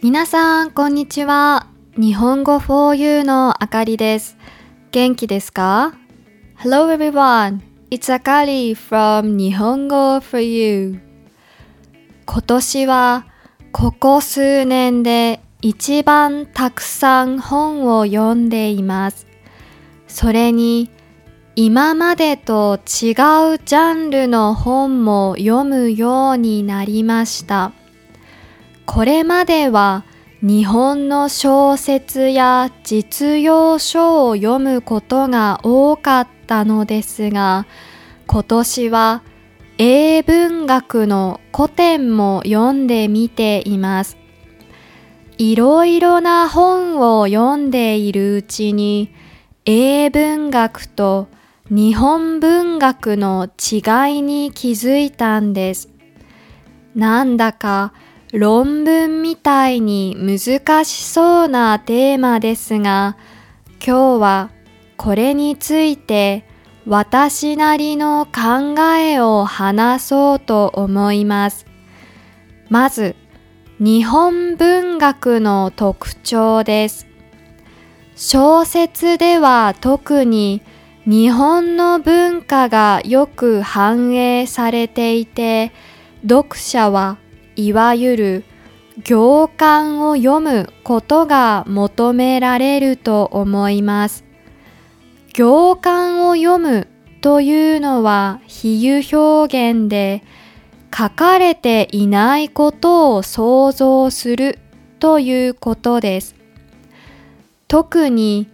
皆さん、こんにちは。日本語 for you のあかりです。元気ですか ?Hello everyone. It's Akari from 日本語 for you. 今年はここ数年で一番たくさん本を読んでいます。それに今までと違うジャンルの本も読むようになりました。これまでは日本の小説や実用書を読むことが多かったのですが、今年は英文学の古典も読んでみています。いろいろな本を読んでいるうちに、英文学と日本文学の違いに気づいたんです。なんだか論文みたいに難しそうなテーマですが、今日はこれについて私なりの考えを話そうと思います。まず、日本文学の特徴です。小説では特に日本の文化がよく反映されていて、読者はいわゆる行間を読むことが求められると思います。行間を読むというのは比喩表現で書かれていないことを想像するということです。特に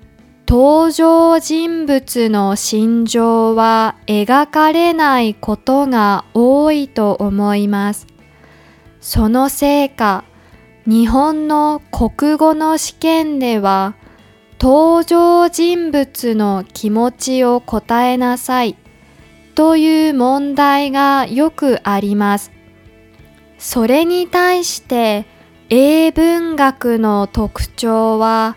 登場人物の心情は描かれないことが多いと思います。そのせいか、日本の国語の試験では、登場人物の気持ちを答えなさいという問題がよくあります。それに対して英文学の特徴は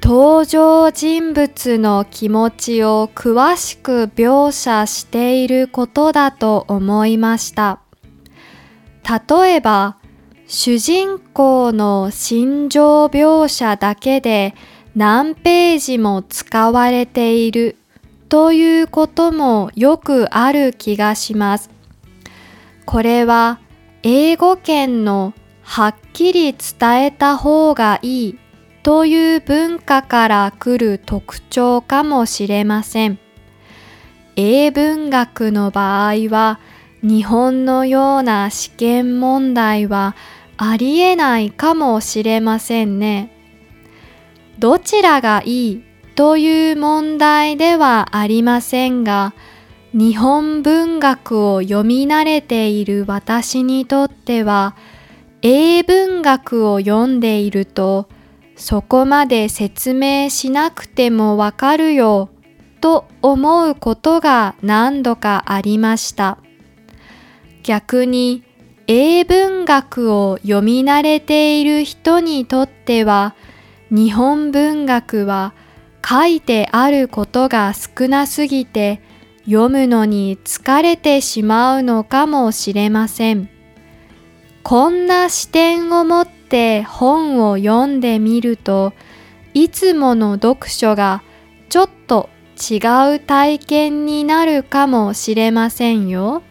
登場人物の気持ちを詳しく描写していることだと思いました。例えば主人公の心情描写だけで何ページも使われているということもよくある気がします。これは英語圏のはっきり伝えた方がいいという文化から来る特徴かもしれません。英文学の場合は日本のような試験問題はありえないかもしれませんね。どちらがいいという問題ではありませんが、日本文学を読み慣れている私にとっては、英文学を読んでいると、そこまで説明しなくてもわかるよと思うことが何度かありました。逆に英文学を読み慣れている人にとっては日本文学は書いてあることが少なすぎて読むのに疲れてしまうのかもしれません。こんな視点を持って本を読んでみるといつもの読書がちょっと違う体験になるかもしれませんよ。